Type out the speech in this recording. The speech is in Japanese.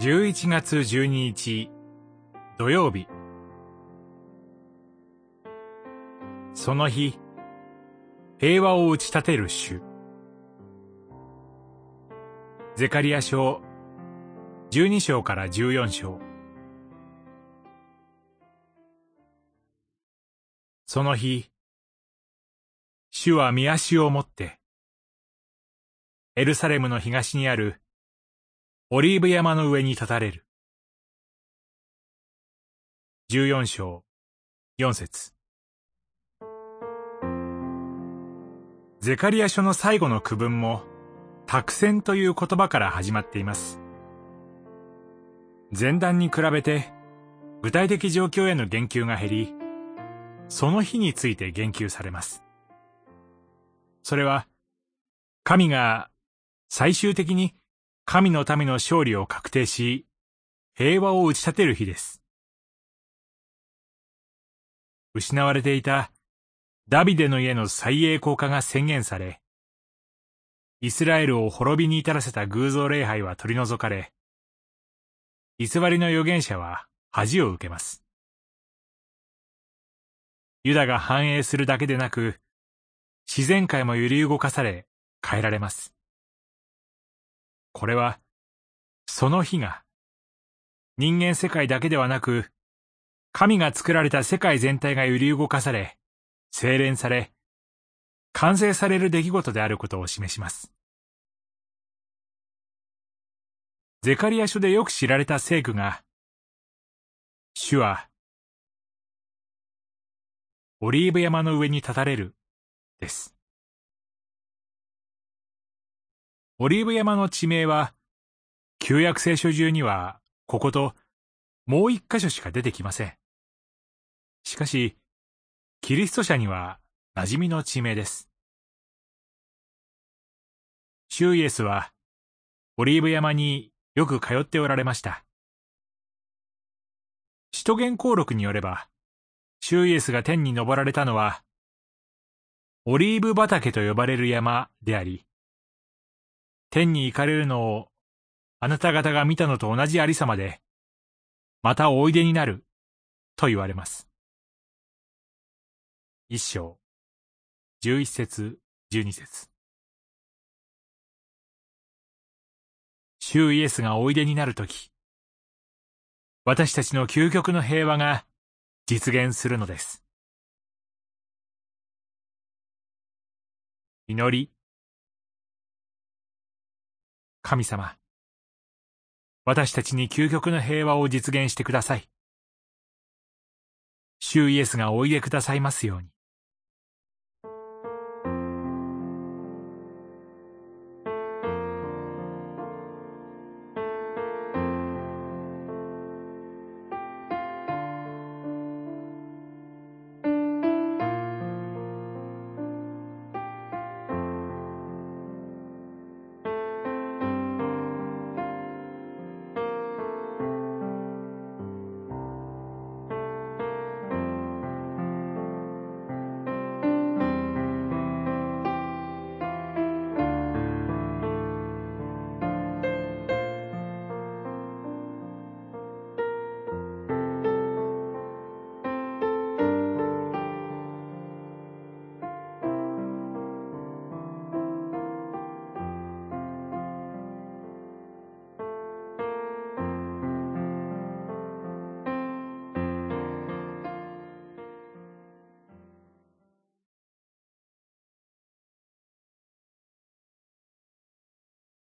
11月12日土曜日。その日平和を打ち立てる主。ゼカリア書12章から14章。その日主は見足を持ってエルサレムの東にあるオリーブ山の上に立たれる。十四章、四節ゼカリア書の最後の区分も、託戦という言葉から始まっています。前段に比べて、具体的状況への言及が減り、その日について言及されます。それは、神が最終的に神の民の勝利を確定し、平和を打ち立てる日です。失われていたダビデの家の最栄光化が宣言され、イスラエルを滅びに至らせた偶像礼拝は取り除かれ、偽りの預言者は恥を受けます。ユダが繁栄するだけでなく、自然界も揺り動かされ、変えられます。これは、その日が、人間世界だけではなく、神が作られた世界全体が揺り動かされ、精錬され、完成される出来事であることを示します。ゼカリア書でよく知られた聖句が、主は、オリーブ山の上に立たれる、です。オリーブ山の地名は、旧約聖書中には、ここともう一箇所しか出てきません。しかし、キリスト者には馴染みの地名です。シューイエスは、オリーブ山によく通っておられました。使徒言行録によれば、シューイエスが天に登られたのは、オリーブ畑と呼ばれる山であり、天に行かれるのをあなた方が見たのと同じありさまで、またおいでになる、と言われます。一章、十一節、十二節。主イエスがおいでになるとき、私たちの究極の平和が実現するのです。祈り神様、私たちに究極の平和を実現してください。主イエスがおいでくださいますように。